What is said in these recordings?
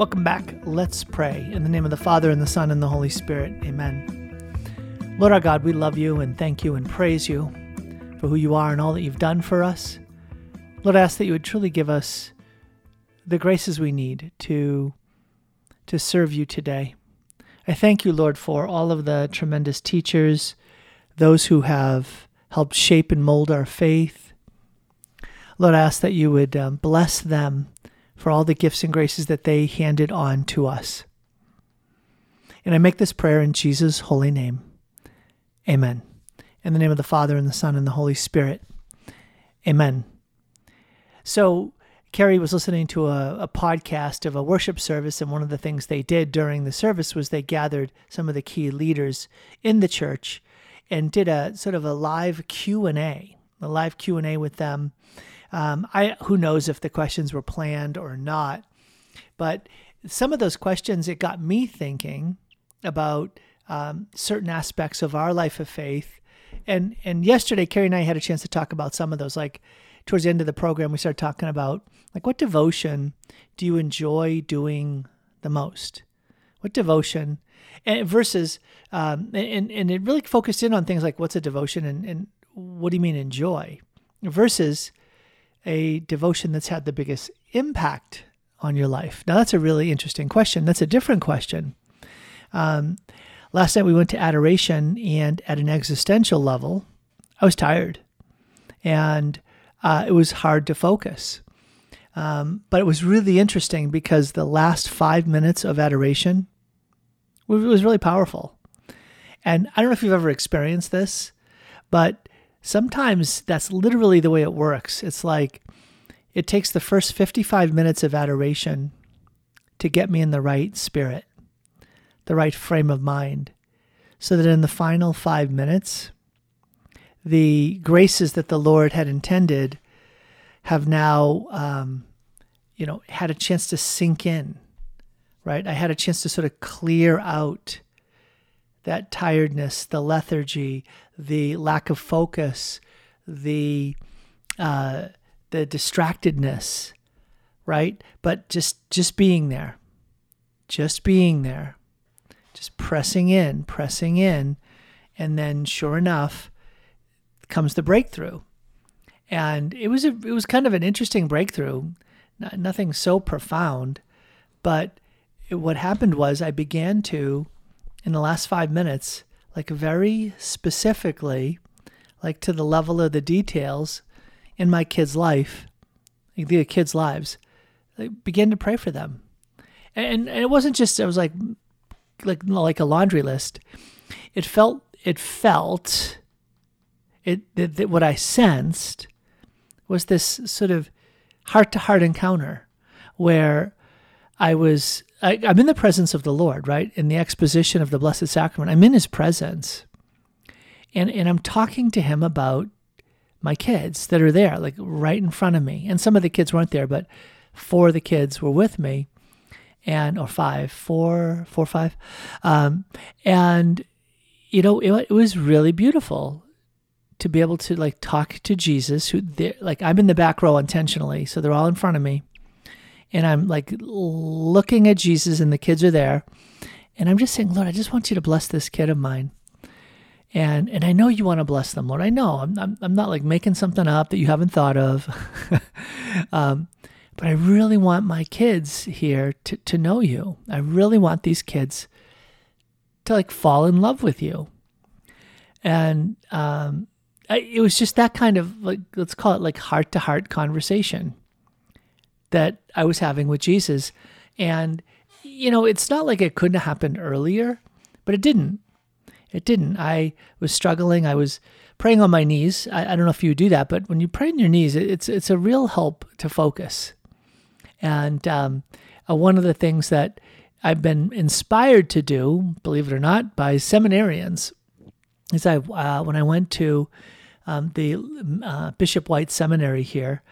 Welcome back. Let's pray. In the name of the Father, and the Son, and the Holy Spirit. Amen. Lord our God, we love you and thank you and praise you for who you are and all that you've done for us. Lord, I ask that you would truly give us the graces we need to, to serve you today. I thank you, Lord, for all of the tremendous teachers, those who have helped shape and mold our faith. Lord, I ask that you would um, bless them for all the gifts and graces that they handed on to us. And I make this prayer in Jesus' holy name. Amen. In the name of the Father, and the Son, and the Holy Spirit. Amen. So, Carrie was listening to a, a, podcast of a worship service, and one of the things they did during the service was they gathered some of the key leaders in the church and did a sort of a live Q and A, a live Q and A with them um, I who knows if the questions were planned or not, but some of those questions it got me thinking about um, certain aspects of our life of faith. And and yesterday, Carrie and I had a chance to talk about some of those. Like towards the end of the program, we started talking about like what devotion do you enjoy doing the most? What devotion? And versus, um, and and it really focused in on things like what's a devotion and and what do you mean enjoy? Versus a devotion that's had the biggest impact on your life? Now, that's a really interesting question. That's a different question. Um, last night we went to adoration, and at an existential level, I was tired and uh, it was hard to focus. Um, but it was really interesting because the last five minutes of adoration was really powerful. And I don't know if you've ever experienced this, but sometimes that's literally the way it works. It's like it takes the first 55 minutes of adoration to get me in the right spirit, the right frame of mind, so that in the final five minutes, the graces that the Lord had intended have now, um, you know, had a chance to sink in, right? I had a chance to sort of clear out that tiredness, the lethargy, the lack of focus, the uh, the distractedness, right? But just just being there, just being there, just pressing in, pressing in, and then sure enough, comes the breakthrough. And it was a, it was kind of an interesting breakthrough, nothing so profound, but it, what happened was I began to in the last five minutes, like very specifically, like to the level of the details in my kids' life, like the kids' lives, I began to pray for them. And, and it wasn't just, it was like, like, like a laundry list. It felt, it felt, it, that what I sensed was this sort of heart to heart encounter where I was I, am in the presence of the Lord, right? In the exposition of the Blessed Sacrament, I'm in His presence, and and I'm talking to Him about my kids that are there, like right in front of me. And some of the kids weren't there, but four of the kids were with me, and or five, four, four, five, um, and you know it, it was really beautiful to be able to like talk to Jesus, who like I'm in the back row intentionally, so they're all in front of me and I'm like looking at Jesus, and the kids are there, and I'm just saying, Lord, I just want you to bless this kid of mine. And and I know you want to bless them, Lord. I know. I'm I'm, I'm not like making something up that you haven't thought of. um, but I really want my kids here to, to know you. I really want these kids to like fall in love with you. And um, I, it was just that kind of like let's call it like heart to heart conversation that I was having with Jesus. And, you know, it's not like it couldn't have happened earlier, but it didn't. It didn't. I was struggling. I was praying on my knees. I, I don't know if you do that, but when you pray on your knees, it's it's a real help to focus. And um, uh, one of the things that I've been inspired to do, believe it or not, by seminarians, is I uh, when I went to um, the uh, Bishop White Seminary here,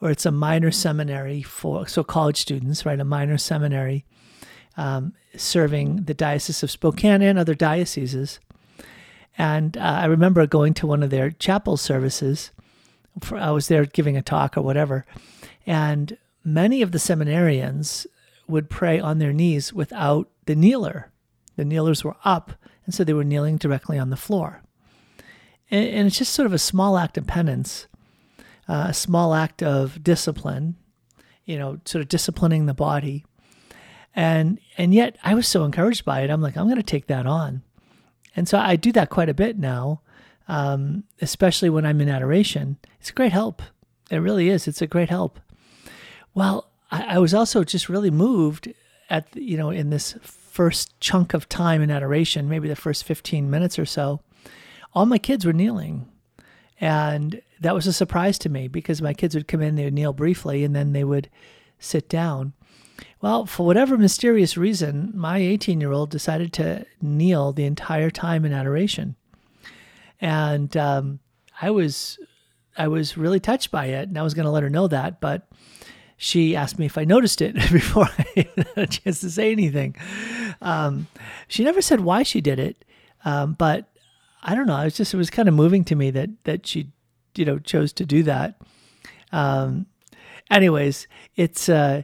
or it's a minor seminary for so college students, right? A minor seminary um, serving the diocese of Spokane and other dioceses. And uh, I remember going to one of their chapel services. For, I was there giving a talk or whatever, and many of the seminarians would pray on their knees without the kneeler. The kneelers were up, and so they were kneeling directly on the floor. And, and it's just sort of a small act of penance, uh, a small act of discipline, you know, sort of disciplining the body. And and yet I was so encouraged by it. I'm like, I'm going to take that on. And so I do that quite a bit now, um, especially when I'm in adoration. It's a great help. It really is. It's a great help. Well, I, I was also just really moved at you know in this first chunk of time in adoration, maybe the first 15 minutes or so. All my kids were kneeling, and that was a surprise to me because my kids would come in, they would kneel briefly, and then they would sit down. Well, for whatever mysterious reason, my 18 year old decided to kneel the entire time in adoration. And um, I was I was really touched by it, and I was going to let her know that, but she asked me if I noticed it before I had a chance to say anything. Um, she never said why she did it, um, but I don't know. It was just it was kind of moving to me that that she, you know, chose to do that. Um, anyways, it's uh,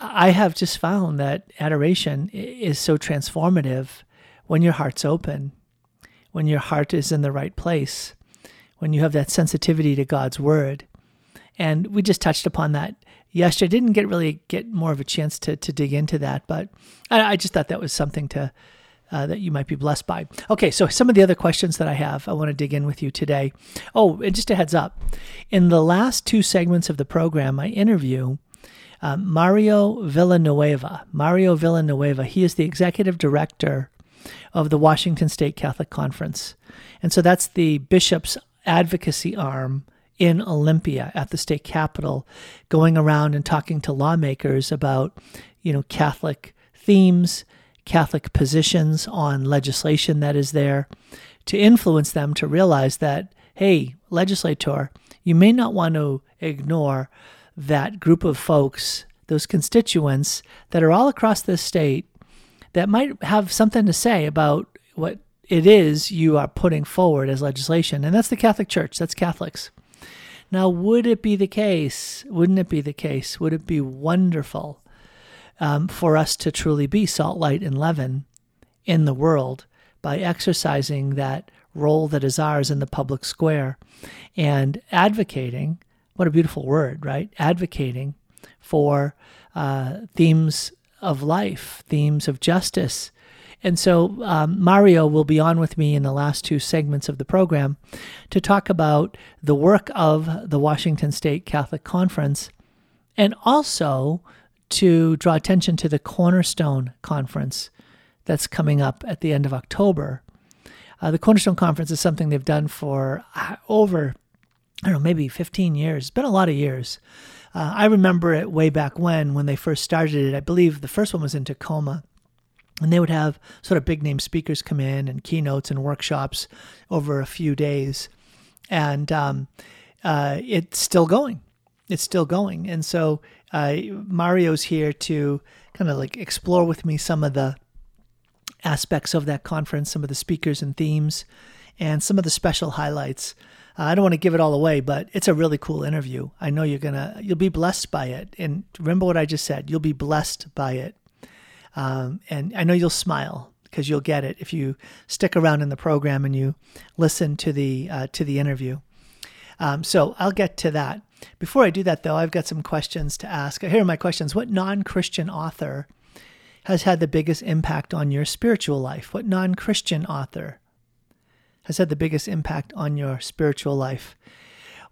I have just found that adoration is so transformative when your heart's open, when your heart is in the right place, when you have that sensitivity to God's word. And we just touched upon that yesterday. Didn't get really get more of a chance to, to dig into that, but I, I just thought that was something to uh, that you might be blessed by. Okay, so some of the other questions that I have, I want to dig in with you today. Oh, and just a heads up in the last two segments of the program, I interview uh, Mario Villanueva. Mario Villanueva, he is the executive director of the Washington State Catholic Conference. And so that's the bishop's advocacy arm in Olympia at the state capitol, going around and talking to lawmakers about, you know, Catholic themes, Catholic positions on legislation that is there, to influence them to realize that, hey, legislator, you may not want to ignore that group of folks, those constituents that are all across the state that might have something to say about what it is you are putting forward as legislation. And that's the Catholic Church, that's Catholics. Now, would it be the case? Wouldn't it be the case? Would it be wonderful um, for us to truly be salt, light, and leaven in the world by exercising that role that is ours in the public square and advocating what a beautiful word, right? Advocating for uh, themes of life, themes of justice. And so um, Mario will be on with me in the last two segments of the program to talk about the work of the Washington State Catholic Conference and also to draw attention to the Cornerstone Conference that's coming up at the end of October. Uh, the Cornerstone Conference is something they've done for uh, over I don't know, maybe 15 years. It's been a lot of years. Uh, I remember it way back when, when they first started it. I believe the first one was in Tacoma. And they would have sort of big name speakers come in and keynotes and workshops over a few days. And um, uh, it's still going. It's still going. And so uh, Mario's here to kind of like explore with me some of the aspects of that conference, some of the speakers and themes, and some of the special highlights. Uh, I don't want to give it all away, but it's a really cool interview. I know you're gonna you'll be blessed by it. And remember what I just said. You'll be blessed by it, um, and I know you'll smile because you'll get it if you stick around in the program and you listen to the uh, to the interview. Um, so I'll get to that. Before I do that, though, I've got some questions to ask. Here are my questions. What non-Christian author has had the biggest impact on your spiritual life? What non-Christian author has had the biggest impact on your spiritual life.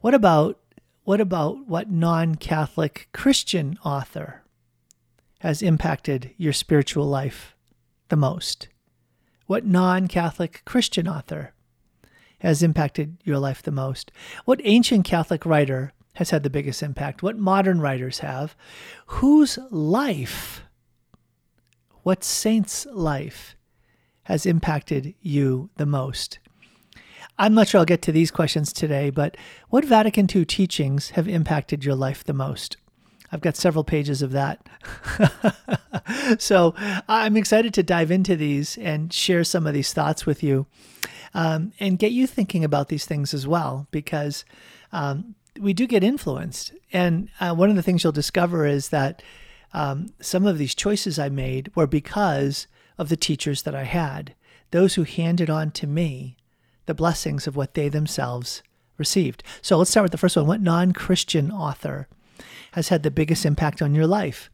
What about what about what non-Catholic Christian author has impacted your spiritual life the most? What non-Catholic Christian author has impacted your life the most? What ancient Catholic writer has had the biggest impact? What modern writers have? Whose life, what saint's life has impacted you the most? I'm not sure I'll get to these questions today, but what Vatican II teachings have impacted your life the most? I've got several pages of that. so I'm excited to dive into these and share some of these thoughts with you um, and get you thinking about these things as well, because um, we do get influenced. And uh, one of the things you'll discover is that um, some of these choices I made were because of the teachers that I had, those who handed on to me the blessings of what they themselves received. So let's start with the first one. What non Christian author has had the biggest impact on your life?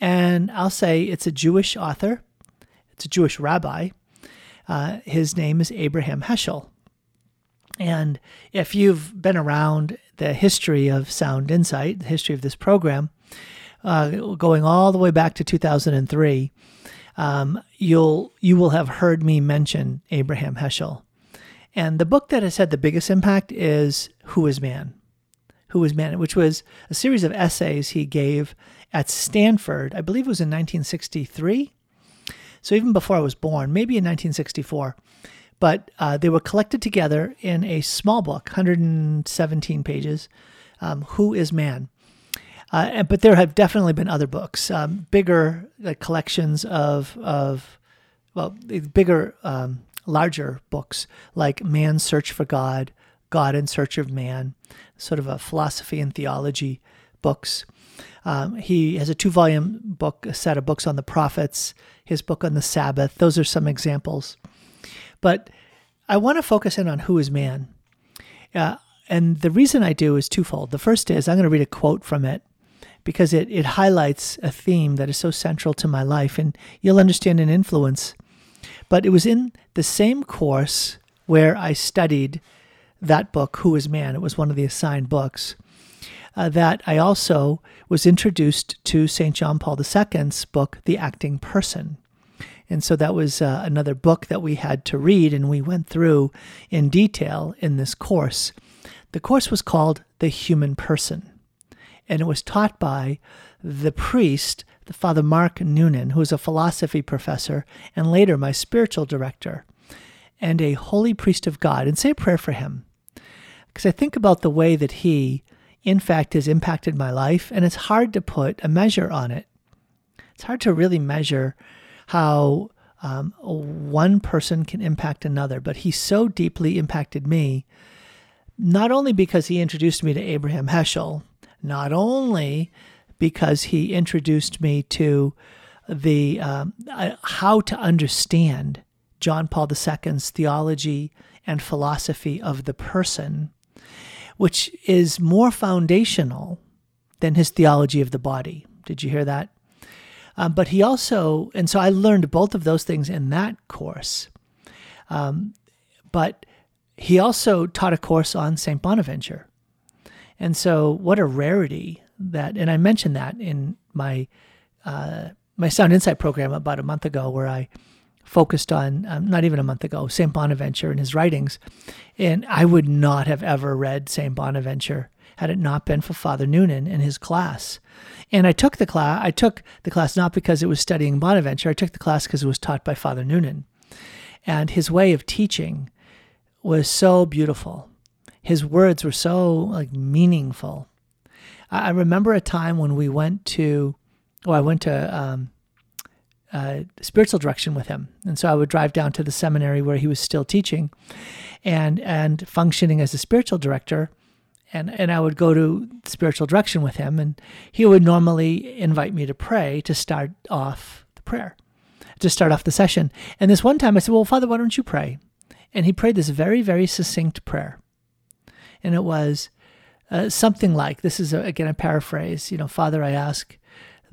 And I'll say it's a Jewish author, it's a Jewish rabbi. Uh, his name is Abraham Heschel. And if you've been around the history of Sound Insight, the history of this program, uh, going all the way back to 2003, um, you'll you will have heard me mention Abraham Heschel. And the book that has had the biggest impact is Who is Man? Who is Man? Which was a series of essays he gave at Stanford, I believe it was in 1963. So even before I was born, maybe in 1964 but uh, they were collected together in a small book, 117 pages. Um, Who is Man? Uh, but there have definitely been other books, um, bigger collections of of well, bigger, um, larger books like Man's Search for God, God in Search of Man, sort of a philosophy and theology books. Um, he has a two volume book, a set of books on the prophets, his book on the Sabbath. Those are some examples. But I want to focus in on who is man. Uh, and the reason I do is twofold. The first is I'm going to read a quote from it because it, it highlights a theme that is so central to my life, and you'll understand an influence. But it was in the same course where I studied that book, Who is Man? It was one of the assigned books. Uh, that I also was introduced to St. John Paul II's book, The Acting Person. And so that was uh, another book that we had to read, and we went through in detail in this course. The course was called The Human Person, and it was taught by the priest, the Father Mark Noonan, who was a philosophy professor and later my spiritual director, and a holy priest of God. And say a prayer for him. Because I think about the way that he, in fact, has impacted my life, and it's hard to put a measure on it. It's hard to really measure how um, one person can impact another, but he so deeply impacted me, not only because he introduced me to Abraham Heschel, not only because he introduced me to the um, uh, how to understand John Paul II's theology and philosophy of the person, which is more foundational than his theology of the body. Did you hear that? Um, but he also, and so I learned both of those things in that course. Um, but he also taught a course on St. Bonaventure. And so, what a rarity that, and I mentioned that in my uh, my Sound Insight program about a month ago, where I focused on um, not even a month ago St. Bonaventure and his writings, and I would not have ever read St. Bonaventure had it not been for Father Noonan and his class. And I took the class. I took the class not because it was studying Bonaventure. I took the class because it was taught by Father Noonan, and his way of teaching was so beautiful. His words were so like meaningful. I, I remember a time when we went to, oh, I went to um, uh, spiritual direction with him, and so I would drive down to the seminary where he was still teaching, and and functioning as a spiritual director and and I would go to spiritual direction with him, and he would normally invite me to pray to start off the prayer, to start off the session. And this one time I said, "Well, Father, why don't you pray?" And he prayed this very very succinct prayer, and it was uh, something like this is a, again a paraphrase. You know, Father, I ask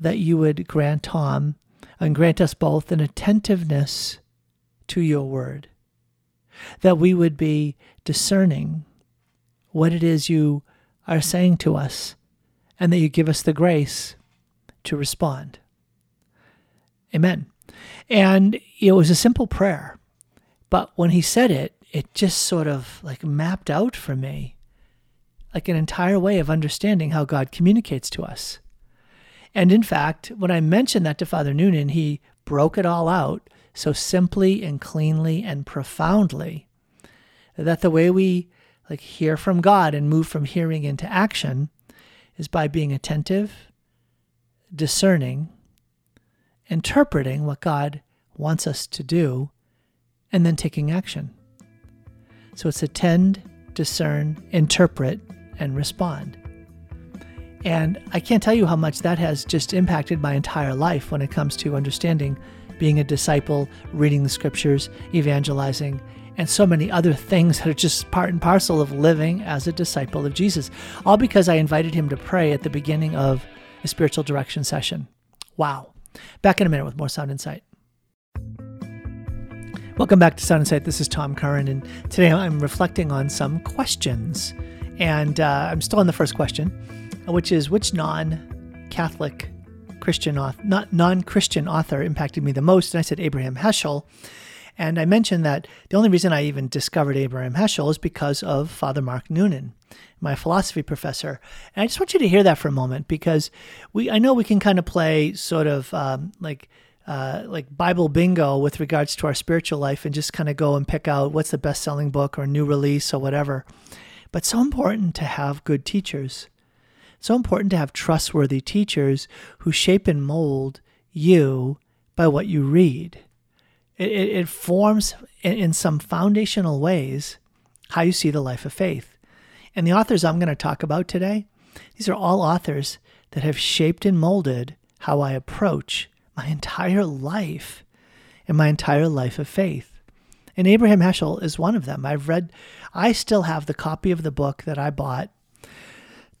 that you would grant Tom and grant us both an attentiveness to your word, that we would be discerning what it is you are saying to us, and that you give us the grace to respond. Amen. And it was a simple prayer, but when he said it, it just sort of like mapped out for me like an entire way of understanding how God communicates to us. And in fact, when I mentioned that to Father Noonan, he broke it all out so simply and cleanly and profoundly that the way we like hear from God and move from hearing into action is by being attentive, discerning, interpreting what God wants us to do, and then taking action. So it's attend, discern, interpret, and respond. And I can't tell you how much that has just impacted my entire life when it comes to understanding being a disciple, reading the scriptures, evangelizing, and so many other things that are just part and parcel of living as a disciple of Jesus. All because I invited him to pray at the beginning of a spiritual direction session. Wow. Back in a minute with more Sound Insight. Welcome back to Sound Insight. This is Tom Curran, and today I'm reflecting on some questions. And uh, I'm still on the first question, which is which non Catholic Christian author, not non-Christian author impacted me the most. And I said Abraham Heschel. And I mentioned that the only reason I even discovered Abraham Heschel is because of Father Mark Noonan, my philosophy professor. And I just want you to hear that for a moment because we I know we can kind of play sort of um, like uh, like Bible bingo with regards to our spiritual life and just kind of go and pick out what's the best selling book or new release or whatever. But so important to have good teachers so important to have trustworthy teachers who shape and mold you by what you read. It, it, it forms in, in some foundational ways how you see the life of faith. And the authors I'm going to talk about today, these are all authors that have shaped and molded how I approach my entire life and my entire life of faith. And Abraham Heschel is one of them. I've read, I still have the copy of the book that I bought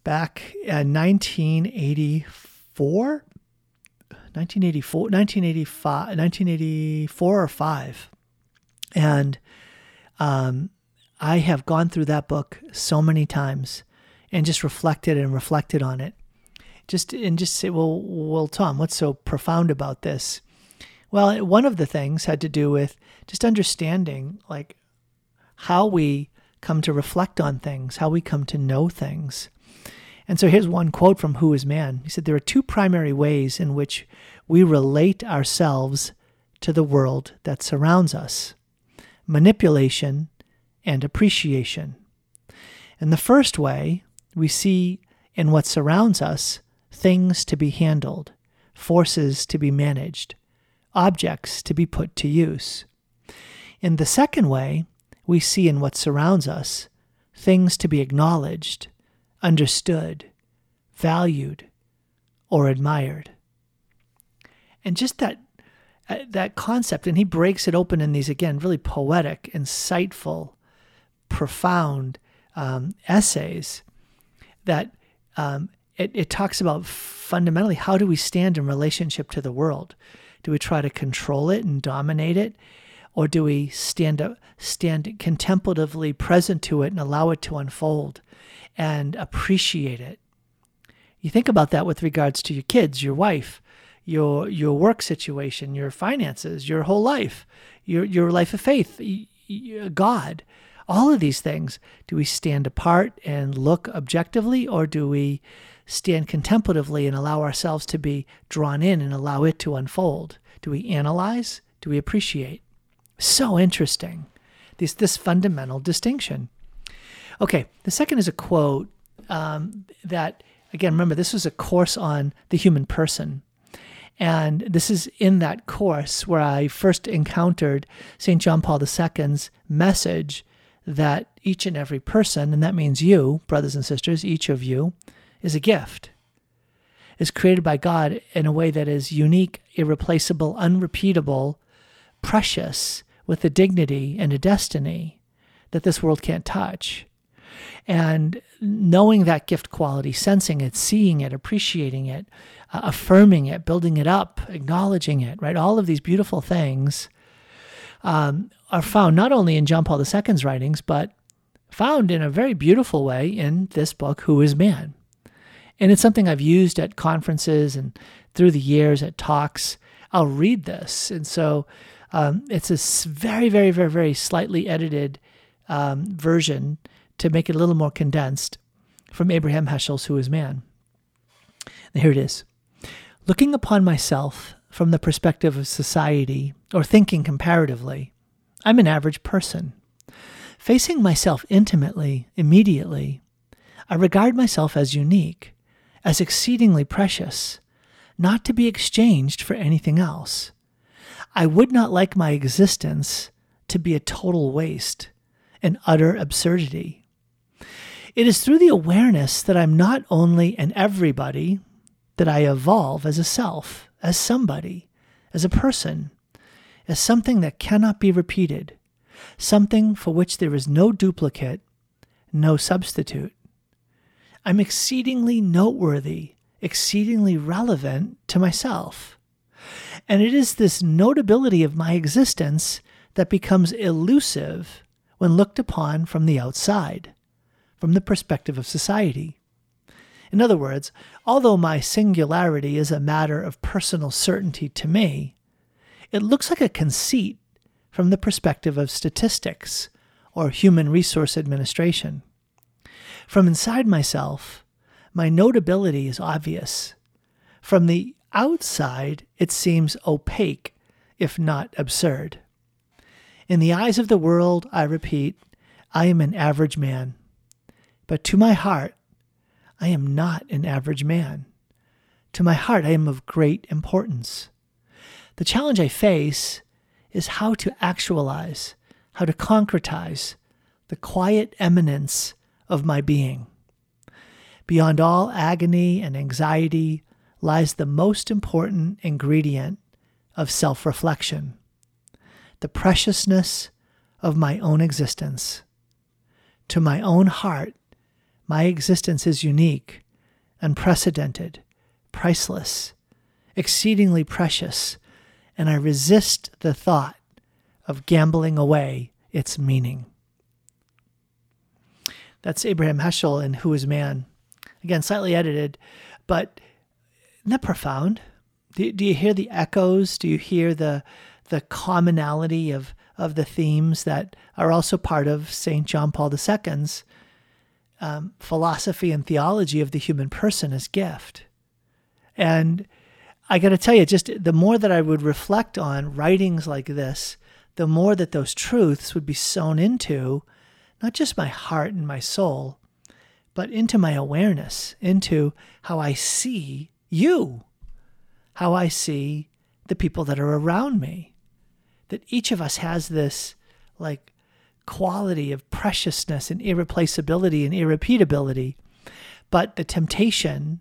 back in 1984, 1984, 1985, 1984 or 5. And um, I have gone through that book so many times and just reflected and reflected on it. Just and just say, well, well, Tom, what's so profound about this? Well, one of the things had to do with just understanding like how we come to reflect on things, how we come to know things. And so here's one quote from Who is Man. He said, There are two primary ways in which we relate ourselves to the world that surrounds us manipulation and appreciation. In the first way, we see in what surrounds us things to be handled, forces to be managed, objects to be put to use. In the second way, we see in what surrounds us things to be acknowledged, understood, valued, or admired. And just that uh, that concept, and he breaks it open in these again really poetic, insightful, profound um, essays that um, it, it talks about fundamentally how do we stand in relationship to the world? Do we try to control it and dominate it? Or do we stand up, stand contemplatively present to it and allow it to unfold and appreciate it. You think about that with regards to your kids, your wife, your your work situation, your finances, your whole life, your your life of faith, God. All of these things, do we stand apart and look objectively or do we stand contemplatively and allow ourselves to be drawn in and allow it to unfold? Do we analyze? Do we appreciate? So interesting. This this fundamental distinction. Okay, the second is a quote um, that, again, remember, this was a course on the human person. And this is in that course where I first encountered St. John Paul II's message that each and every person, and that means you, brothers and sisters, each of you, is a gift, is created by God in a way that is unique, irreplaceable, unrepeatable, precious, with a dignity and a destiny that this world can't touch. And knowing that gift quality, sensing it, seeing it, appreciating it, uh, affirming it, building it up, acknowledging it, right? All of these beautiful things um, are found not only in John Paul II's writings, but found in a very beautiful way in this book, Who is Man? And it's something I've used at conferences and through the years at talks. I'll read this. And so um, it's a very, very, very, very slightly edited um, version to make it a little more condensed from Abraham Heschel's Who is Man. Here it is Looking upon myself from the perspective of society, or thinking comparatively, I'm an average person. Facing myself intimately, immediately, I regard myself as unique, as exceedingly precious, not to be exchanged for anything else. I would not like my existence to be a total waste, an utter absurdity. It is through the awareness that I'm not only an everybody, that I evolve as a self, as somebody, as a person, as something that cannot be repeated, something for which there is no duplicate, no substitute. I'm exceedingly noteworthy, exceedingly relevant to myself. And it is this notability of my existence that becomes elusive when looked upon from the outside, from the perspective of society. In other words, although my singularity is a matter of personal certainty to me, it looks like a conceit from the perspective of statistics or human resource administration. From inside myself, my notability is obvious. From the outside, it seems opaque, if not absurd. In the eyes of the world, I repeat, I am an average man. But to my heart, I am not an average man. To my heart, I am of great importance. The challenge I face is how to actualize, how to concretize the quiet eminence of my being. Beyond all agony and anxiety lies the most important ingredient of self reflection the preciousness of my own existence. To my own heart, my existence is unique, unprecedented, priceless, exceedingly precious, and I resist the thought of gambling away its meaning. That's Abraham Heschel in Who is Man? Again, slightly edited, but isn't that profound? Do, do you hear the echoes? Do you hear the the commonality of of the themes that are also part of Saint John Paul II's um, philosophy and theology of the human person as gift? And I got to tell you, just the more that I would reflect on writings like this, the more that those truths would be sown into not just my heart and my soul, but into my awareness, into how I see you, how I see the people that are around me. That each of us has this like quality of preciousness and irreplaceability and irrepeatability. But the temptation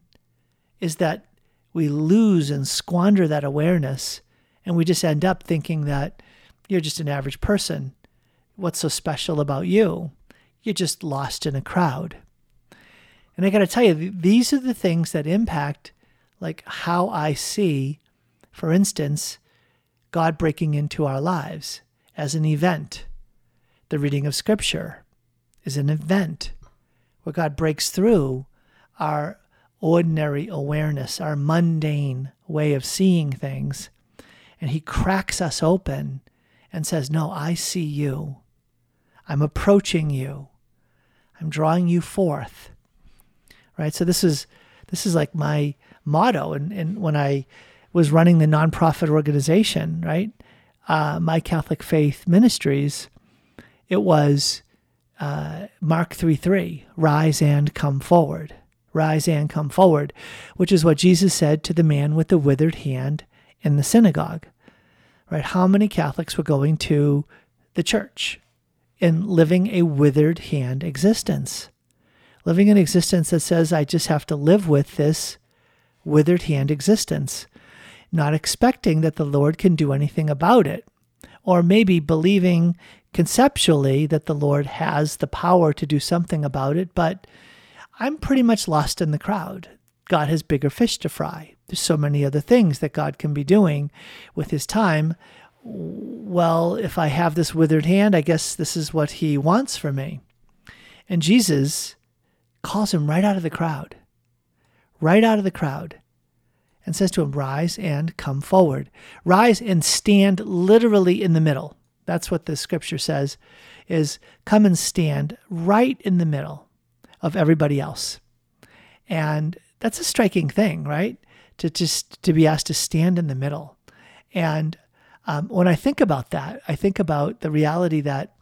is that we lose and squander that awareness and we just end up thinking that you're just an average person What's so special about you? You're just lost in a crowd. And I got to tell you, these are the things that impact like how I see, for instance, God breaking into our lives as an event. The reading of scripture is an event where God breaks through our ordinary awareness, our mundane way of seeing things, and he cracks us open and says, No, I see you. I'm approaching you. I'm drawing you forth. Right? So this is this is like my motto and, and when I was running the nonprofit organization, right? Uh, my Catholic Faith Ministries, it was uh, Mark 3 3, rise and come forward. Rise and come forward, which is what Jesus said to the man with the withered hand in the synagogue. Right? How many Catholics were going to the church? in living a withered hand existence. Living an existence that says, I just have to live with this withered hand existence, not expecting that the Lord can do anything about it, or maybe believing conceptually that the Lord has the power to do something about it, but I'm pretty much lost in the crowd. God has bigger fish to fry. There's so many other things that God can be doing with his time well, if I have this withered hand, I guess this is what he wants from me. And Jesus calls him right out of the crowd, right out of the crowd, and says to him, Rise and come forward. Rise and stand literally in the middle. That's what the scripture says is come and stand right in the middle of everybody else. And that's a striking thing, right? To just to be asked to stand in the middle. And um, when I think about that, I think about the reality that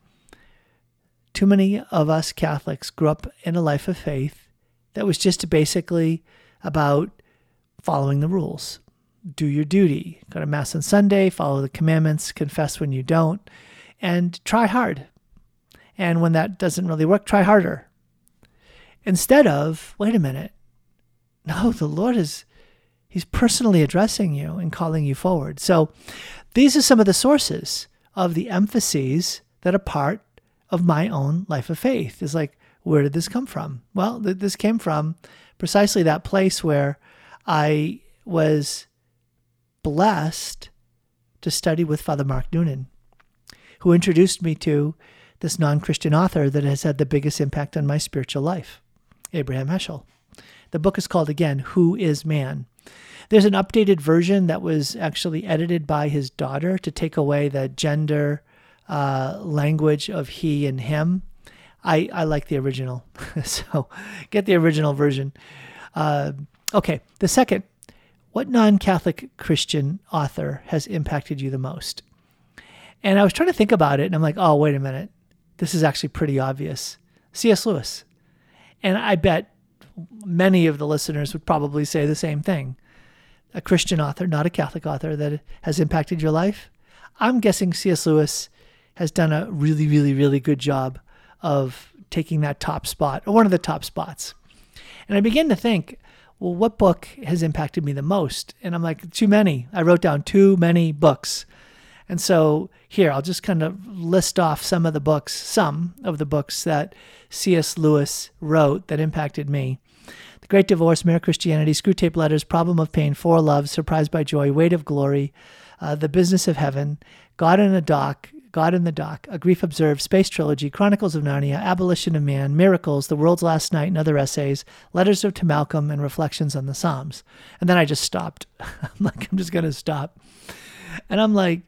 too many of us Catholics grew up in a life of faith that was just basically about following the rules. Do your duty, go to Mass on Sunday, follow the commandments, confess when you don't, and try hard. And when that doesn't really work, try harder. instead of, wait a minute, no, the Lord is, He's personally addressing you and calling you forward. So these are some of the sources of the emphases that are part of my own life of faith. Is like, where did this come from? Well, th- this came from precisely that place where I was blessed to study with Father Mark Noonan, who introduced me to this non Christian author that has had the biggest impact on my spiritual life, Abraham Heschel. The book is called again, Who is Man? There's an updated version that was actually edited by his daughter to take away the gender uh, language of he and him. I, I like the original. so get the original version. Uh, okay, the second what non Catholic Christian author has impacted you the most? And I was trying to think about it, and I'm like, oh, wait a minute. This is actually pretty obvious. C.S. Lewis. And I bet many of the listeners would probably say the same thing. A Christian author, not a Catholic author, that has impacted your life. I'm guessing C.S. Lewis has done a really, really, really good job of taking that top spot, or one of the top spots. And I began to think, well, what book has impacted me the most? And I'm like, too many. I wrote down too many books. And so here, I'll just kind of list off some of the books, some of the books that C.S. Lewis wrote that impacted me. The Great Divorce, Mere Christianity, Screwtape Letters, Problem of Pain, Four Loves, Surprised by Joy, Weight of Glory, uh, The Business of Heaven, God in a Dock, God in the Dock, A Grief Observed, Space Trilogy, Chronicles of Narnia, Abolition of Man, Miracles, The World's Last Night, and other essays, Letters to Malcolm, and Reflections on the Psalms. And then I just stopped. I'm like, I'm just going to stop. And I'm like,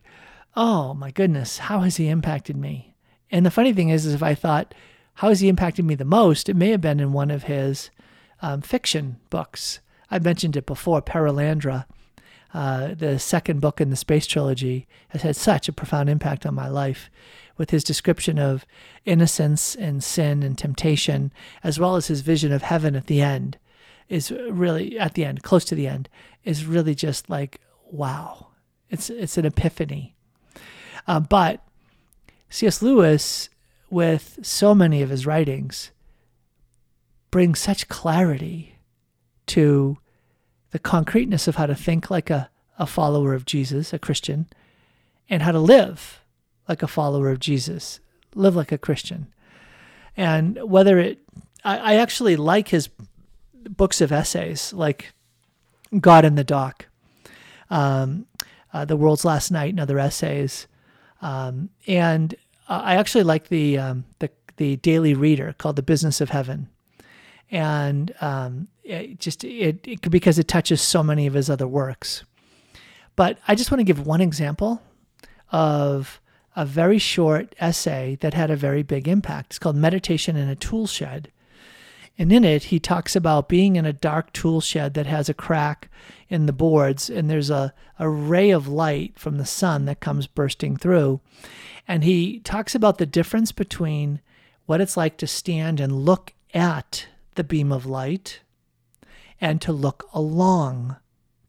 oh my goodness, how has he impacted me? And the funny thing is, is if I thought, how has he impacted me the most? It may have been in one of his um, fiction books. I mentioned it before, Perelandra uh, the second book in the Space Trilogy, has had such a profound impact on my life with his description of innocence and sin and temptation, as well as his vision of heaven at the end, is really, at the end, close to the end, is really just like, wow. It's, it's an epiphany. Uh, but C.S. Lewis, with so many of his writings, brings such clarity to the concreteness of how to think like a, a follower of Jesus, a Christian, and how to live like a follower of Jesus, live like a Christian. And whether it, I, I actually like his books of essays, like God in the Dock, um, uh, The World's Last Night, and other essays. Um, and uh, I actually like the, um, the the daily reader called The Business of Heaven and um, it just it, it because it touches so many of his other works. But I just want to give one example of a very short essay that had a very big impact. It's called Meditation in a Tool Shed. And in it, he talks about being in a dark tool shed that has a crack in the boards, and there's a, a ray of light from the sun that comes bursting through. And he talks about the difference between what it's like to stand and look at the beam of light and to look along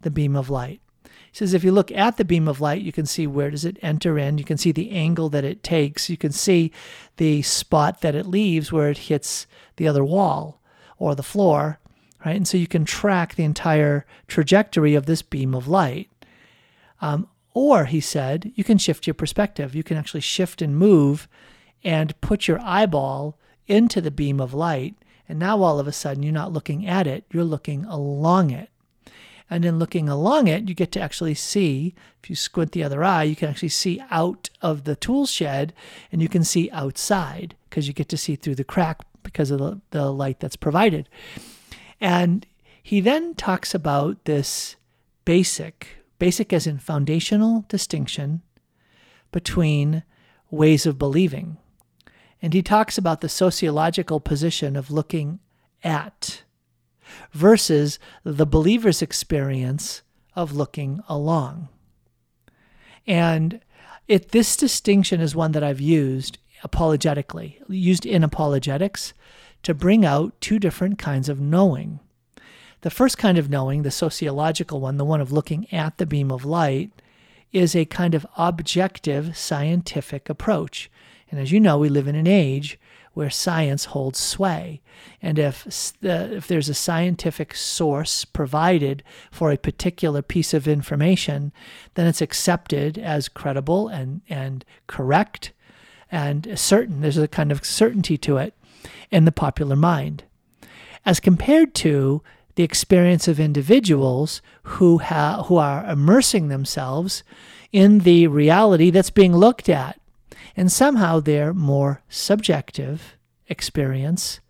the beam of light. He says if you look at the beam of light, you can see where does it enter in. You can see the angle that it takes. You can see the spot that it leaves where it hits the other wall or the floor, right? And so you can track the entire trajectory of this beam of light. Um, or, he said, you can shift your perspective. You can actually shift and move and put your eyeball into the beam of light and now all of a sudden, you're not looking at it, you're looking along it. And in looking along it, you get to actually see, if you squint the other eye, you can actually see out of the tool shed and you can see outside because you get to see through the crack because of the, the light that's provided. And he then talks about this basic, basic as in foundational distinction between ways of believing. And he talks about the sociological position of looking at versus the believer's experience of looking along. And it, this distinction is one that I've used apologetically, used in apologetics to bring out two different kinds of knowing. The first kind of knowing, the sociological one, the one of looking at the beam of light, is a kind of objective scientific approach. And as you know, we live in an age where science holds sway. And if, the, if there's a scientific source provided for a particular piece of information, then it's accepted as credible and, and correct and certain. There's a kind of certainty to it in the popular mind. As compared to the experience of individuals who, ha- who are immersing themselves in the reality that's being looked at and somehow their more subjective experience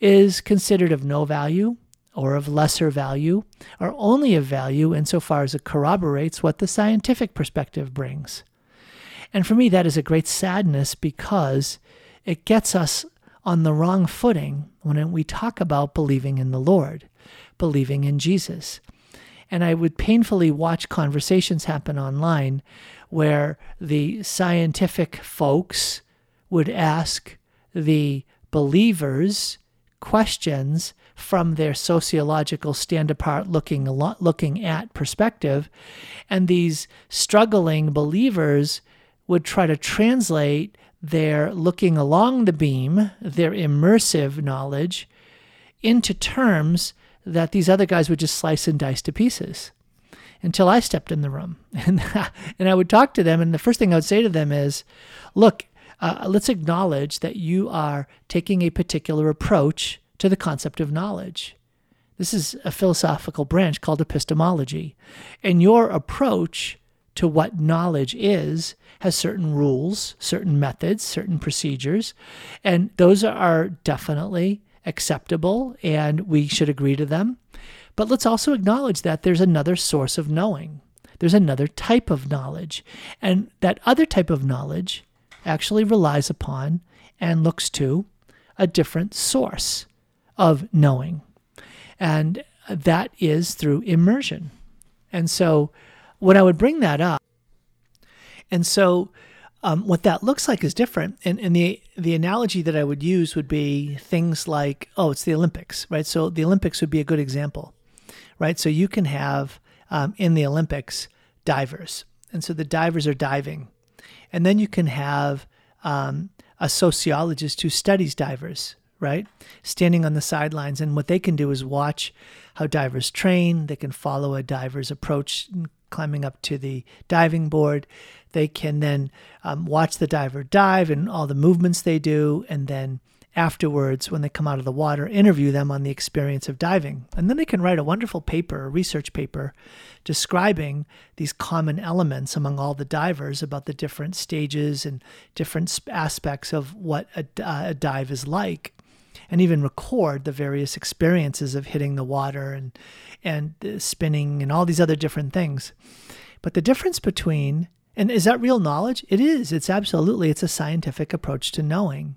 is considered of no value or of lesser value, or only of value insofar as it corroborates what the scientific perspective brings. And for me, that is a great sadness because it gets us on the wrong footing when we talk about believing in the Lord, believing in Jesus. And I would painfully watch conversations happen online where the scientific folks would ask the believers questions from their sociological stand apart looking looking at perspective. And these struggling believers would try to translate their looking along the beam their immersive knowledge into terms that these other guys would just slice and dice to pieces until I stepped in the room. And, and I would talk to them. And the first thing I would say to them is, look, uh, let's acknowledge that you are taking a particular approach to the concept of knowledge. This is a philosophical branch called epistemology. And your approach to what knowledge is has certain rules, certain methods, certain procedures. And those are definitely acceptable and we should agree to them. But let's also acknowledge that there's another source of knowing. There's another type of knowledge. And that other type of knowledge actually relies upon and looks to a different source of knowing. And that is through immersion. And so when I would bring that up, and so um, what that looks like is different. And, and the the analogy that I would use would be things like, oh, it's the Olympics, right? So the Olympics would be a good example right? So you can have um, in the Olympics divers, and so the divers are diving, and then you can have um, a sociologist who studies divers, right? Standing on the sidelines, and what they can do is watch how divers train. They can follow a diver's approach climbing up to the diving board. They can then um, watch the diver dive and all the movements they do, and then afterwards, when they come out of the water, interview them on the experience of diving. And then they can write a wonderful paper, a research paper, describing these common elements among all the divers about the different stages and different aspects of what a, uh, a dive is like. And even record the various experiences of hitting the water and and spinning and all these other different things. But the difference between and is that real knowledge? It is. It's absolutely. It's a scientific approach to knowing.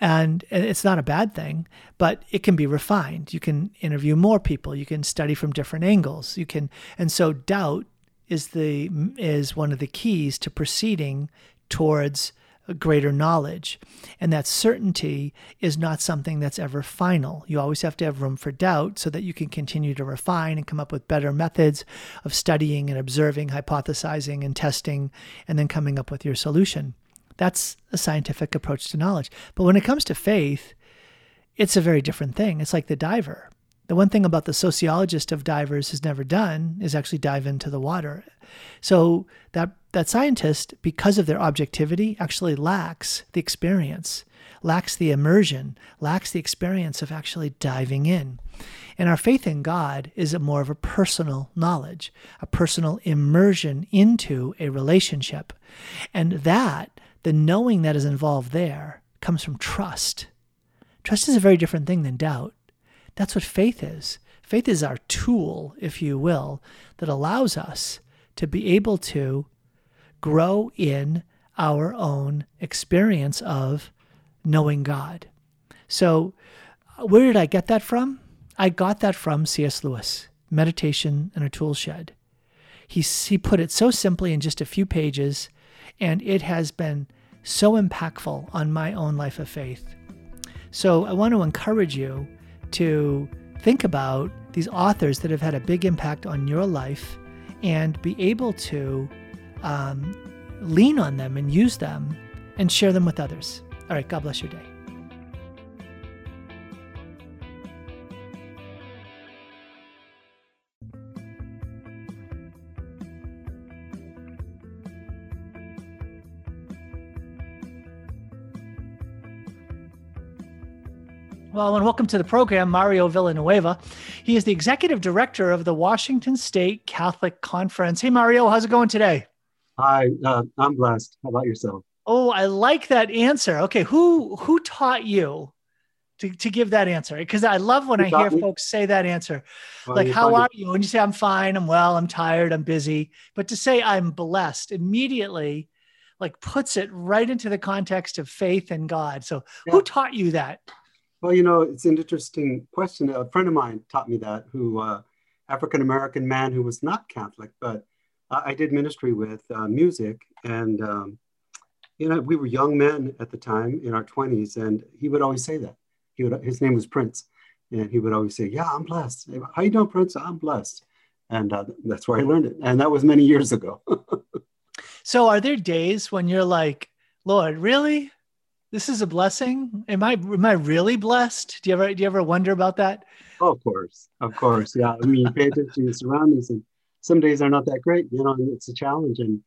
And it's not a bad thing, but it can be refined. You can interview more people. You can study from different angles. You can, and so doubt is the is one of the keys to proceeding towards greater knowledge. And that certainty is not something that's ever final. You always have to have room for doubt so that you can continue to refine and come up with better methods of studying and observing, hypothesizing and testing, and then coming up with your solution. That's a scientific approach to knowledge. But when it comes to faith, it's a very different thing. It's like the diver. The one thing about the sociologist of divers has never done is actually dive into the water. So that that scientist, because of their objectivity, actually lacks the experience, lacks the immersion, lacks the experience of actually diving in. And our faith in God is more of a personal knowledge, a personal immersion into a relationship. And that the knowing that is involved there comes from trust. Trust is a very different thing than doubt. That's what faith is. Faith is our tool, if you will, that allows us to be able to grow in our own experience of knowing God. So, uh, where did I get that from? I got that from C.S. Lewis, Meditation in a Tool Shed. He, he put it so simply in just a few pages and it has been so impactful on my own life of faith. So I want to encourage you to think about these authors that have had a big impact on your life and be able to um, lean on them and use them and share them with others. All right. God bless your day. Well, and welcome to the program, Mario Villanueva. He is the executive director of the Washington State Catholic Conference. Hey, Mario, how's it going today? Hi, uh, I'm blessed. How about yourself? Oh, I like that answer. Okay, who who taught you to, to give that answer? Because I love when who I hear me? folks say that answer. Well, like, how are you? And you say, I'm fine, I'm well, I'm tired, I'm busy. But to say I'm blessed immediately like puts it right into the context of faith and God. So yeah. who taught you that? Well, you know, it's an interesting question. A friend of mine taught me that, who uh, African American man who was not Catholic, but I did ministry with uh, music, and um, you know, we were young men at the time in our twenties, and he would always say that. He would. His name was Prince, and he would always say, "Yeah, I'm blessed. How you doing, Prince? I'm blessed." And uh, that's where I learned it, and that was many years ago. so, are there days when you're like, "Lord, really? This is a blessing. Am I am I really blessed? Do you ever do you ever wonder about that? Oh, of course, of course, yeah. I mean, you pay attention to your surroundings, and some days are not that great. You know, and it's a challenge, and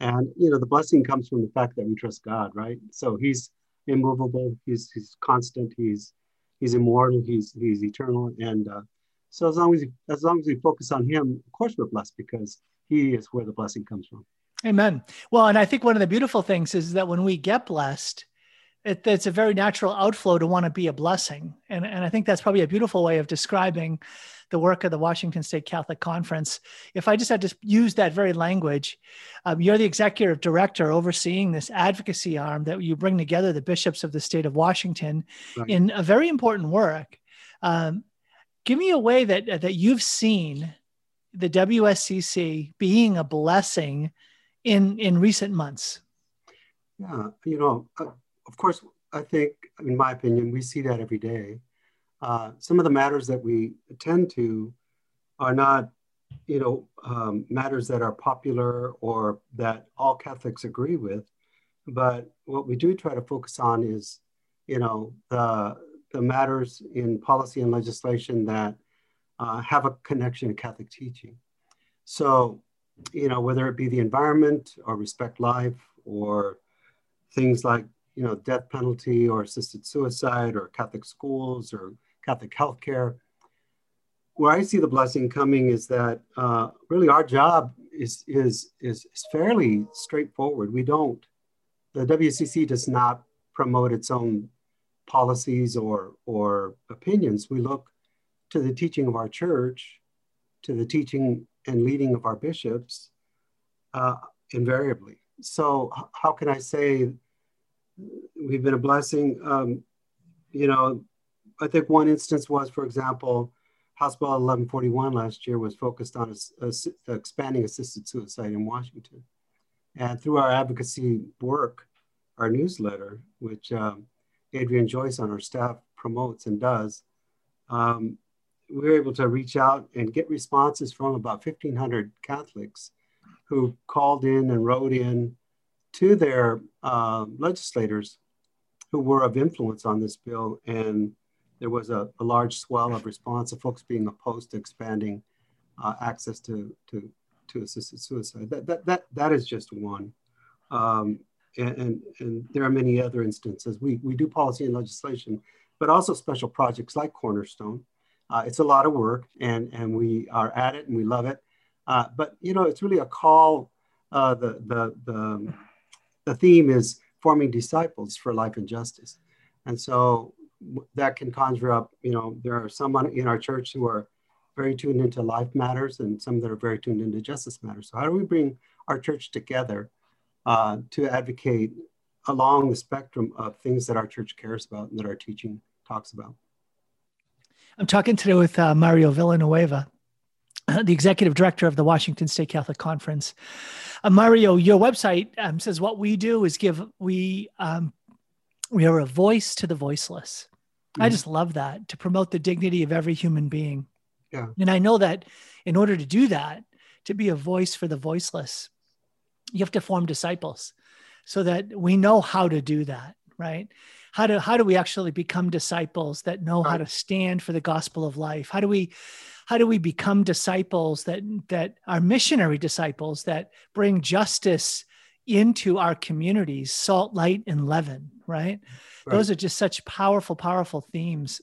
and you know, the blessing comes from the fact that we trust God, right? So He's immovable. He's He's constant. He's He's immortal. He's He's eternal, and uh, so as long as as long as we focus on Him, of course, we're blessed because He is where the blessing comes from. Amen. Well, and I think one of the beautiful things is that when we get blessed it, it's a very natural outflow to want to be a blessing. And, and I think that's probably a beautiful way of describing the work of the Washington State Catholic Conference. If I just had to use that very language, um, you're the executive director overseeing this advocacy arm that you bring together the bishops of the state of Washington right. in a very important work. Um, give me a way that that you've seen the WSCC being a blessing in in recent months. Yeah, you know, uh, of course, I think, in my opinion, we see that every day. Uh, some of the matters that we attend to are not, you know, um, matters that are popular or that all Catholics agree with. But what we do try to focus on is, you know, the, the matters in policy and legislation that uh, have a connection to Catholic teaching. So, you know, whether it be the environment or respect life or things like you know, death penalty or assisted suicide or Catholic schools or Catholic healthcare. Where I see the blessing coming is that uh, really our job is, is, is, fairly straightforward. We don't, the WCC does not promote its own policies or, or opinions. We look to the teaching of our church, to the teaching and leading of our bishops uh, invariably. So, how can I say we've been a blessing. Um, you know, I think one instance was, for example, House Bill 1141 last year was focused on a, a, expanding assisted suicide in Washington. And through our advocacy work, our newsletter, which um, Adrian Joyce on our staff promotes and does, um, we were able to reach out and get responses from about 1,500 Catholics who called in and wrote in to their uh, legislators who were of influence on this bill. And there was a, a large swell of response of folks being opposed to expanding uh, access to, to, to assisted suicide. That, that, that, that is just one. Um, and, and, and, there are many other instances. We, we do policy and legislation, but also special projects like Cornerstone. Uh, it's a lot of work and, and we are at it and we love it. Uh, but you know, it's really a call. Uh, the, the, the, the theme is forming disciples for life and justice. And so that can conjure up, you know, there are some in our church who are very tuned into life matters and some that are very tuned into justice matters. So how do we bring our church together uh, to advocate along the spectrum of things that our church cares about and that our teaching talks about? I'm talking today with uh, Mario Villanueva, the executive director of the Washington State Catholic Conference. Uh, Mario, your website um, says what we do is give we um, we are a voice to the voiceless. Mm-hmm. I just love that to promote the dignity of every human being. Yeah. And I know that in order to do that, to be a voice for the voiceless, you have to form disciples so that we know how to do that. right? How do how do we actually become disciples that know right. how to stand for the gospel of life? How do we how do we become disciples that that are missionary disciples that bring justice into our communities, salt, light, and leaven, right? right? Those are just such powerful, powerful themes.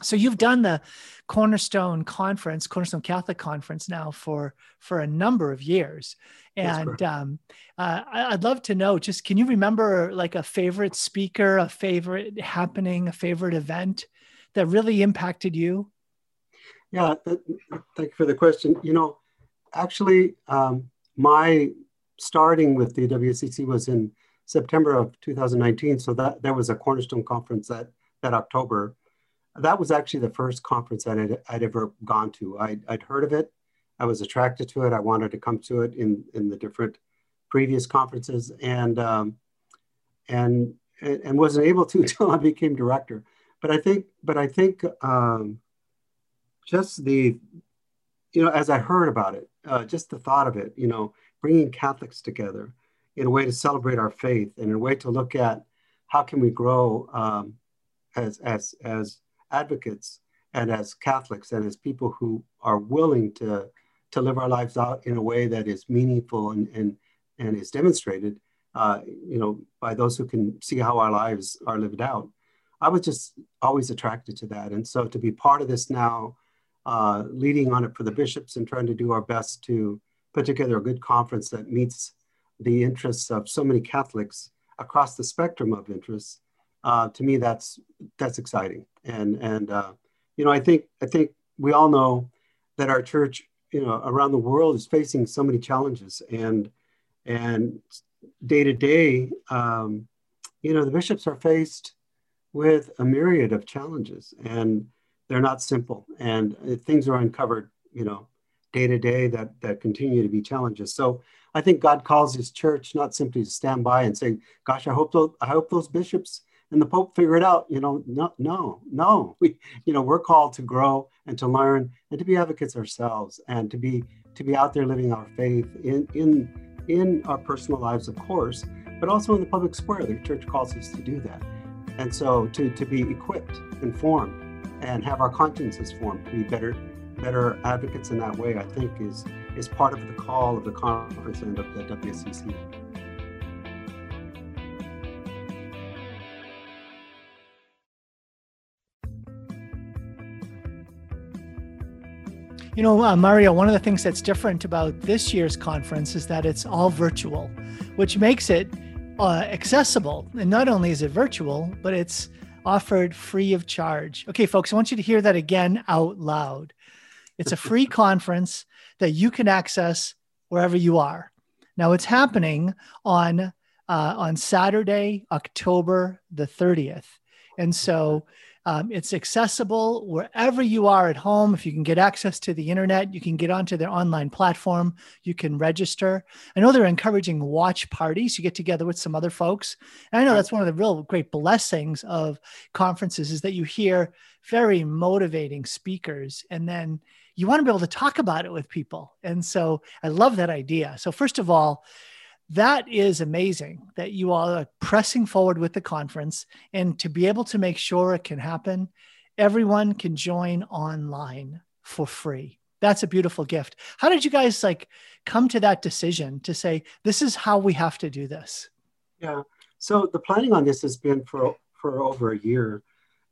So you've done the Cornerstone Conference, Cornerstone Catholic Conference now for for a number of years, and um, uh, I'd love to know. Just can you remember like a favorite speaker, a favorite happening, a favorite event that really impacted you? Yeah, thank you for the question. You know, actually, um, my starting with the WCC was in September of 2019. So that there was a Cornerstone conference that that October. That was actually the first conference that I'd, I'd ever gone to. I'd, I'd heard of it. I was attracted to it. I wanted to come to it in in the different previous conferences, and um, and and wasn't able to until I became director. But I think, but I think um, just the, you know, as I heard about it, uh, just the thought of it, you know, bringing Catholics together in a way to celebrate our faith and in a way to look at how can we grow um, as, as, as advocates and as Catholics and as people who are willing to, to live our lives out in a way that is meaningful and, and, and is demonstrated, uh, you know, by those who can see how our lives are lived out. I was just always attracted to that. And so to be part of this now, uh, leading on it for the bishops and trying to do our best to put together a good conference that meets the interests of so many Catholics across the spectrum of interests. Uh, to me, that's that's exciting, and and uh, you know, I think I think we all know that our church, you know, around the world is facing so many challenges, and and day to day, um, you know, the bishops are faced with a myriad of challenges, and they're not simple, and things are uncovered, you know, day to day that that continue to be challenges. So I think God calls His church not simply to stand by and say, "Gosh, I hope those, I hope those bishops and the Pope figure it out." You know, no, no, no. We, you know, we're called to grow and to learn and to be advocates ourselves and to be to be out there living our faith in in in our personal lives, of course, but also in the public square. The church calls us to do that, and so to to be equipped, informed, and have our consciences formed to be better better advocates in that way, I think, is is part of the call of the conference and of the WCC. You know, uh, Mario, one of the things that's different about this year's conference is that it's all virtual, which makes it uh, accessible. And not only is it virtual, but it's offered free of charge. Okay, folks, I want you to hear that again out loud. It's a free conference that you can access wherever you are. Now it's happening on uh, on Saturday, October the 30th. And so um, it's accessible wherever you are at home. If you can get access to the internet, you can get onto their online platform. You can register. I know they're encouraging watch parties. You get together with some other folks. And I know that's one of the real great blessings of conferences is that you hear very motivating speakers and then you want to be able to talk about it with people. And so I love that idea. So, first of all, that is amazing that you all are pressing forward with the conference and to be able to make sure it can happen, everyone can join online for free. That's a beautiful gift. How did you guys like come to that decision to say this is how we have to do this? Yeah. So the planning on this has been for for over a year.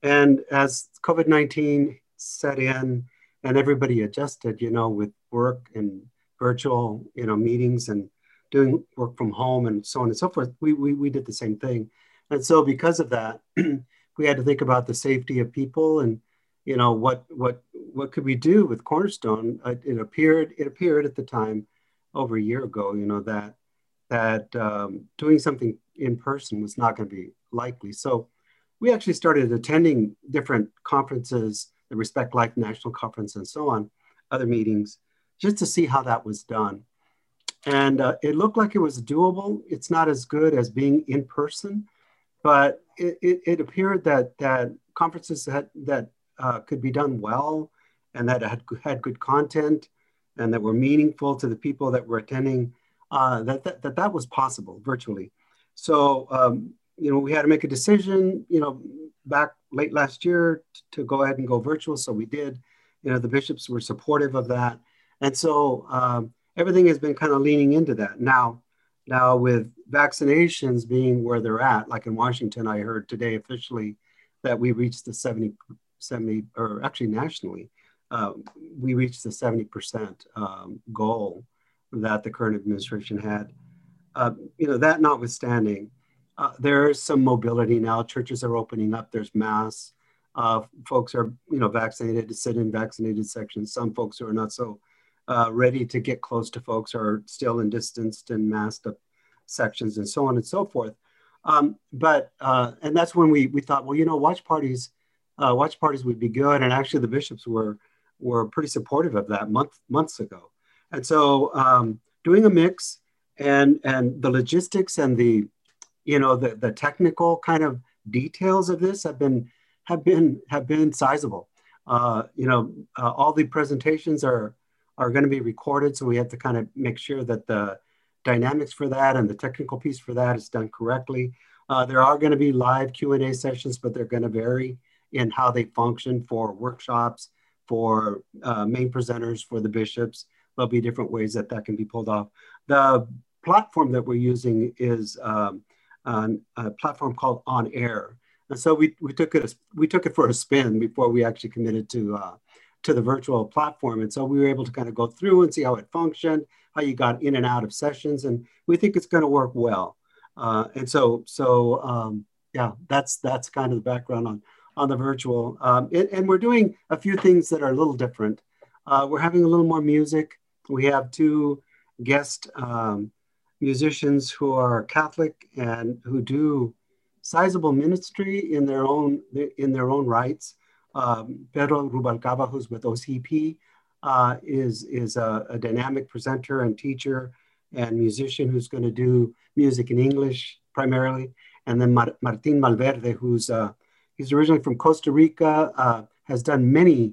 And as COVID-19 set in, and everybody adjusted, you know, with work and virtual, you know, meetings and doing work from home and so on and so forth. We, we, we did the same thing. And so because of that, we had to think about the safety of people and, you know, what, what, what could we do with Cornerstone? Uh, it appeared, it appeared at the time over a year ago, you know, that, that um, doing something in person was not going to be likely. So we actually started attending different conferences the Respect Life National Conference and so on, other meetings, just to see how that was done. And uh, it looked like it was doable. It's not as good as being in person, but it, it, it appeared that, that conferences that, that uh, could be done well and that had, had good content and that were meaningful to the people that were attending, uh, that, that, that, that was possible virtually. So um, you know, we had to make a decision, you know, back late last year to go ahead and go virtual. So we did. You know, the bishops were supportive of that. And so um, everything has been kind of leaning into that. Now, now with vaccinations being where they're at, like in Washington, I heard today officially that we reached the 70, 70 or actually nationally, uh, we reached the 70% um, goal that the current administration had. Uh, you know, that notwithstanding, uh, there is some mobility now. Churches are opening up. There's mass. Uh, folks are, you know, vaccinated to sit in vaccinated sections. Some folks who are not so uh, ready to get close to folks are still in distanced and masked up sections and so on and so forth. Um, but uh, and that's when we we thought, well, you know, watch parties, uh, watch parties would be good. And actually, the bishops were were pretty supportive of that month months ago. And so um, doing a mix and and the logistics and the you know the the technical kind of details of this have been have been have been sizable. Uh, you know, uh, all the presentations are are going to be recorded, so we have to kind of make sure that the dynamics for that and the technical piece for that is done correctly. Uh, there are going to be live Q and A sessions, but they're going to vary in how they function for workshops, for uh, main presenters, for the bishops. There'll be different ways that that can be pulled off. The platform that we're using is um, a platform called On Air. And so we, we took it we took it for a spin before we actually committed to uh, to the virtual platform. And so we were able to kind of go through and see how it functioned, how you got in and out of sessions, and we think it's going to work well. Uh, and so so um, yeah, that's that's kind of the background on on the virtual. Um, and, and, we're doing a few things that are a little different. Uh, we're having a little more music. We have two guest um, musicians who are Catholic and who do sizable ministry in their own in their own rights. Um, Pedro Rubalcava, who's with OCP, uh, is is a, a, dynamic presenter and teacher and musician who's going to do music in English primarily. And then Mar- Martin Valverde, who's uh, he's originally from Costa Rica, uh, has done many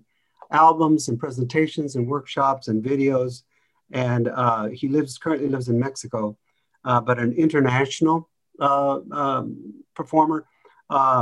albums and presentations and workshops and videos and uh, he lives currently lives in Mexico, uh, but an international uh, um, performer,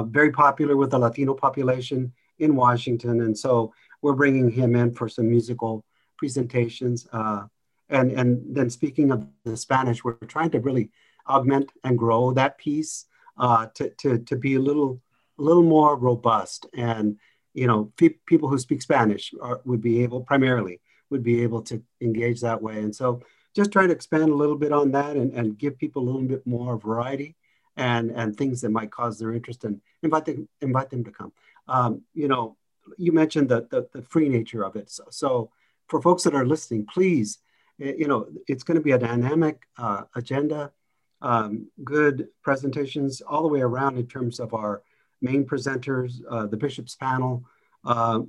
very popular with the Latino population in Washington, and so we're bringing him in for some musical presentations. Uh, and and then speaking of the Spanish, we're trying to really augment and grow that piece uh, to, to to be a little a little more robust and you know, people who speak Spanish are, would be able primarily would be able to engage that way. And so just trying to expand a little bit on that and, and give people a little bit more variety and, and things that might cause their interest and invite them, invite them to come. Um, you know, you mentioned the, the, the, free nature of it. So, so for folks that are listening, please, eh, you know, it's going to be a dynamic uh, agenda, um, good presentations all the way around in terms of our main presenters, uh, the bishop's panel. Uh,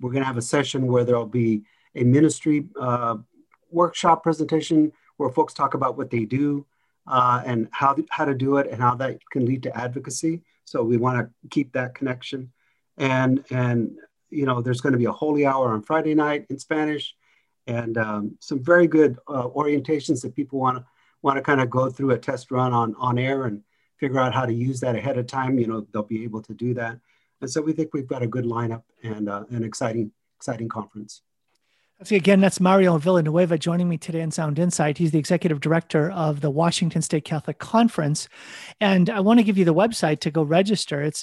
we're going to have a session where there'll be a ministry uh, workshop presentation where folks talk about what they do uh, and how, how to do it and how that can lead to advocacy. So we want to keep that connection. And, and you know, there's going to be a holy hour on Friday night in Spanish and um, some very good uh, orientations that people want to want to kind of go through a test run on, on air and figure out how to use that ahead of time. You know, they'll be able to do that. And so we think we've got a good lineup and uh, an exciting, exciting conference. So again, that's Mario Villanueva joining me today in Sound Insight. He's the executive director of the Washington State Catholic Conference. And I want to give you the website to go register. It's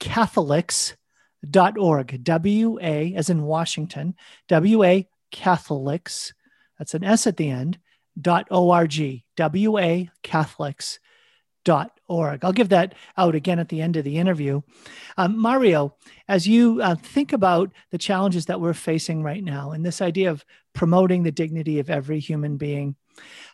wacatholics.org. W-A as in Washington, W-A Catholics, that's an S at the end, dot O-R-G, W-A Catholics dot org. I'll give that out again at the end of the interview. Um, Mario, as you uh, think about the challenges that we're facing right now and this idea of promoting the dignity of every human being,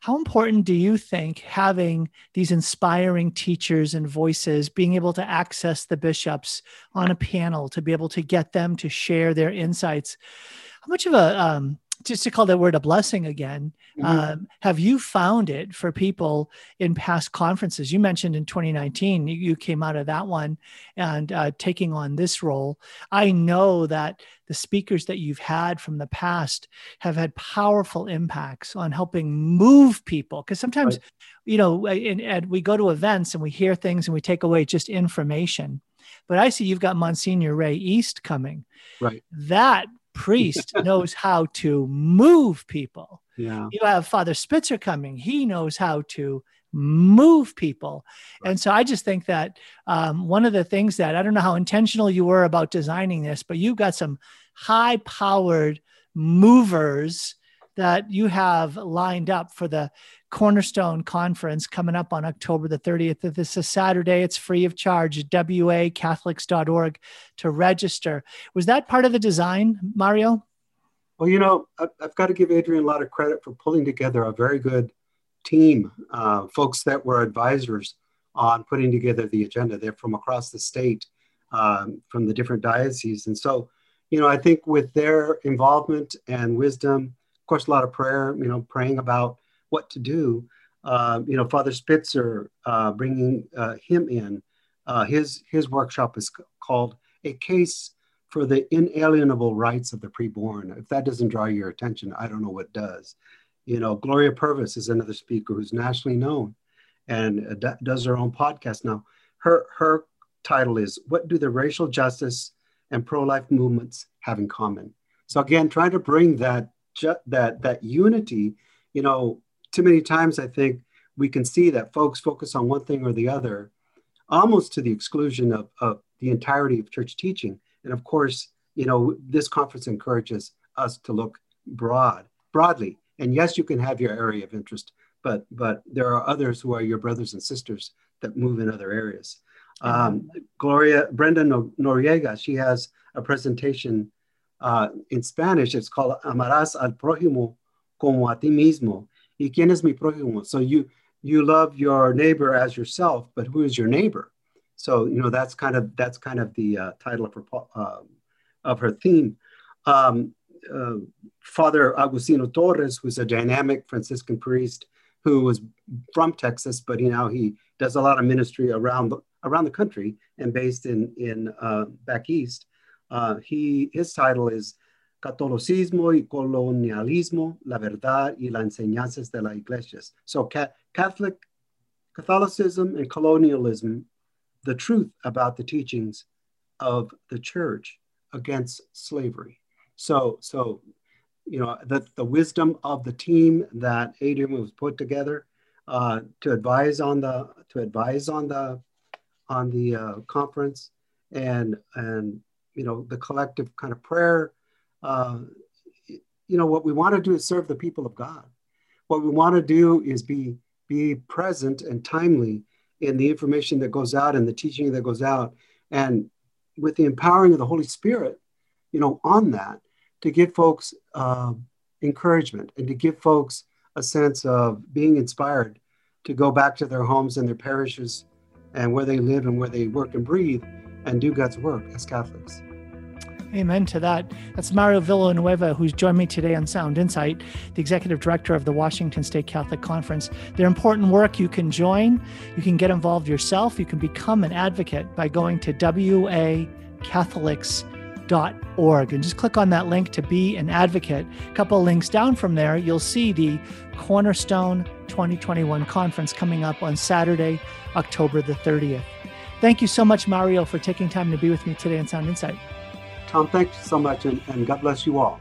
how important do you think having these inspiring teachers and voices, being able to access the bishops on a panel to be able to get them to share their insights, how much of a um, just to call that word a blessing again, mm-hmm. um, have you found it for people in past conferences? You mentioned in 2019, you, came out of that one and uh, taking on this role. I know that the speakers that you've had from the past have had powerful impacts on helping move people. Because sometimes, right. you know, and, and we go to events and we hear things and we take away just information. But I see you've got Monsignor Ray East coming. Right. That priest knows how to move people. Yeah. You have Father Spitzer coming. He knows how to move people. Right. And so I just think that um, one of the things that I don't know how intentional you were about designing this, but you've got some high powered movers that you have lined up for the Cornerstone Conference coming up on October the 30th. This is Saturday. It's free of charge. wacatholics.org to register. Was that part of the design, Mario? Well, you know, I've got to give Adrian a lot of credit for pulling together a very good team, uh, folks that were advisors on putting together the agenda. They're from across the state, um, from the different dioceses. And so, you know, I think with their involvement and wisdom, of course, a lot of prayer, you know, praying about what to do. Uh, you know, Father Spitzer, uh, bringing uh, him in, uh, his his workshop is called "A Case for the Inalienable Rights of the Preborn." If that doesn't draw your attention, I don't know what does. You know, Gloria Purvis is another speaker who's nationally known, and uh, does her own podcast now. Her her title is "What Do the Racial Justice and Pro-Life Movements Have in Common?" So again, trying to bring that that that unity. You know, too many times I think we can see that folks focus on one thing or the other, almost to the exclusion of, of the entirety of church teaching. And of course, you know, this conference encourages us to look broad, broadly. And yes, you can have your area of interest, but but there are others who are your brothers and sisters that move in other areas. Um, Gloria Brenda Noriega, she has a presentation uh, in Spanish. It's called Amarás al prójimo como a ti mismo. ¿Y quién es mi prójimo? So you you love your neighbor as yourself, but who is your neighbor? So you know that's kind of that's kind of the uh, title of her uh, of her theme. Um, uh, Father Agustino Torres, who's a dynamic Franciscan priest who was from Texas, but you know he does a lot of ministry around the, around the country and based in in uh, back east. Uh, he his title is catolicismo y colonialismo, la verdad y las enseñanzas de las iglesias. So Catholic, Catholicism and colonialism, the truth about the teachings of the church against slavery. So, so you know, the, the wisdom of the team that Adrian was put together uh, to advise on the to advise on the on the uh, conference and and you know the collective kind of prayer uh, you know, what we want to do is serve the people of God. What we want to do is be be present and timely in the information that goes out and the teaching that goes out, and with the empowering of the Holy Spirit, you know, on that to give folks uh, encouragement and to give folks a sense of being inspired to go back to their homes and their parishes and where they live and where they work and breathe and do God's work as Catholics. Amen to that. That's Mario Villanueva, who's joined me today on Sound Insight, the executive director of the Washington State Catholic Conference. Their important work. You can join, you can get involved yourself, you can become an advocate by going to wacatholics.org and just click on that link to be an advocate. A couple links down from there, you'll see the Cornerstone 2021 conference coming up on Saturday, October the 30th. Thank you so much, Mario, for taking time to be with me today on Sound Insight. Tom, thank you so much, and, and God bless you all.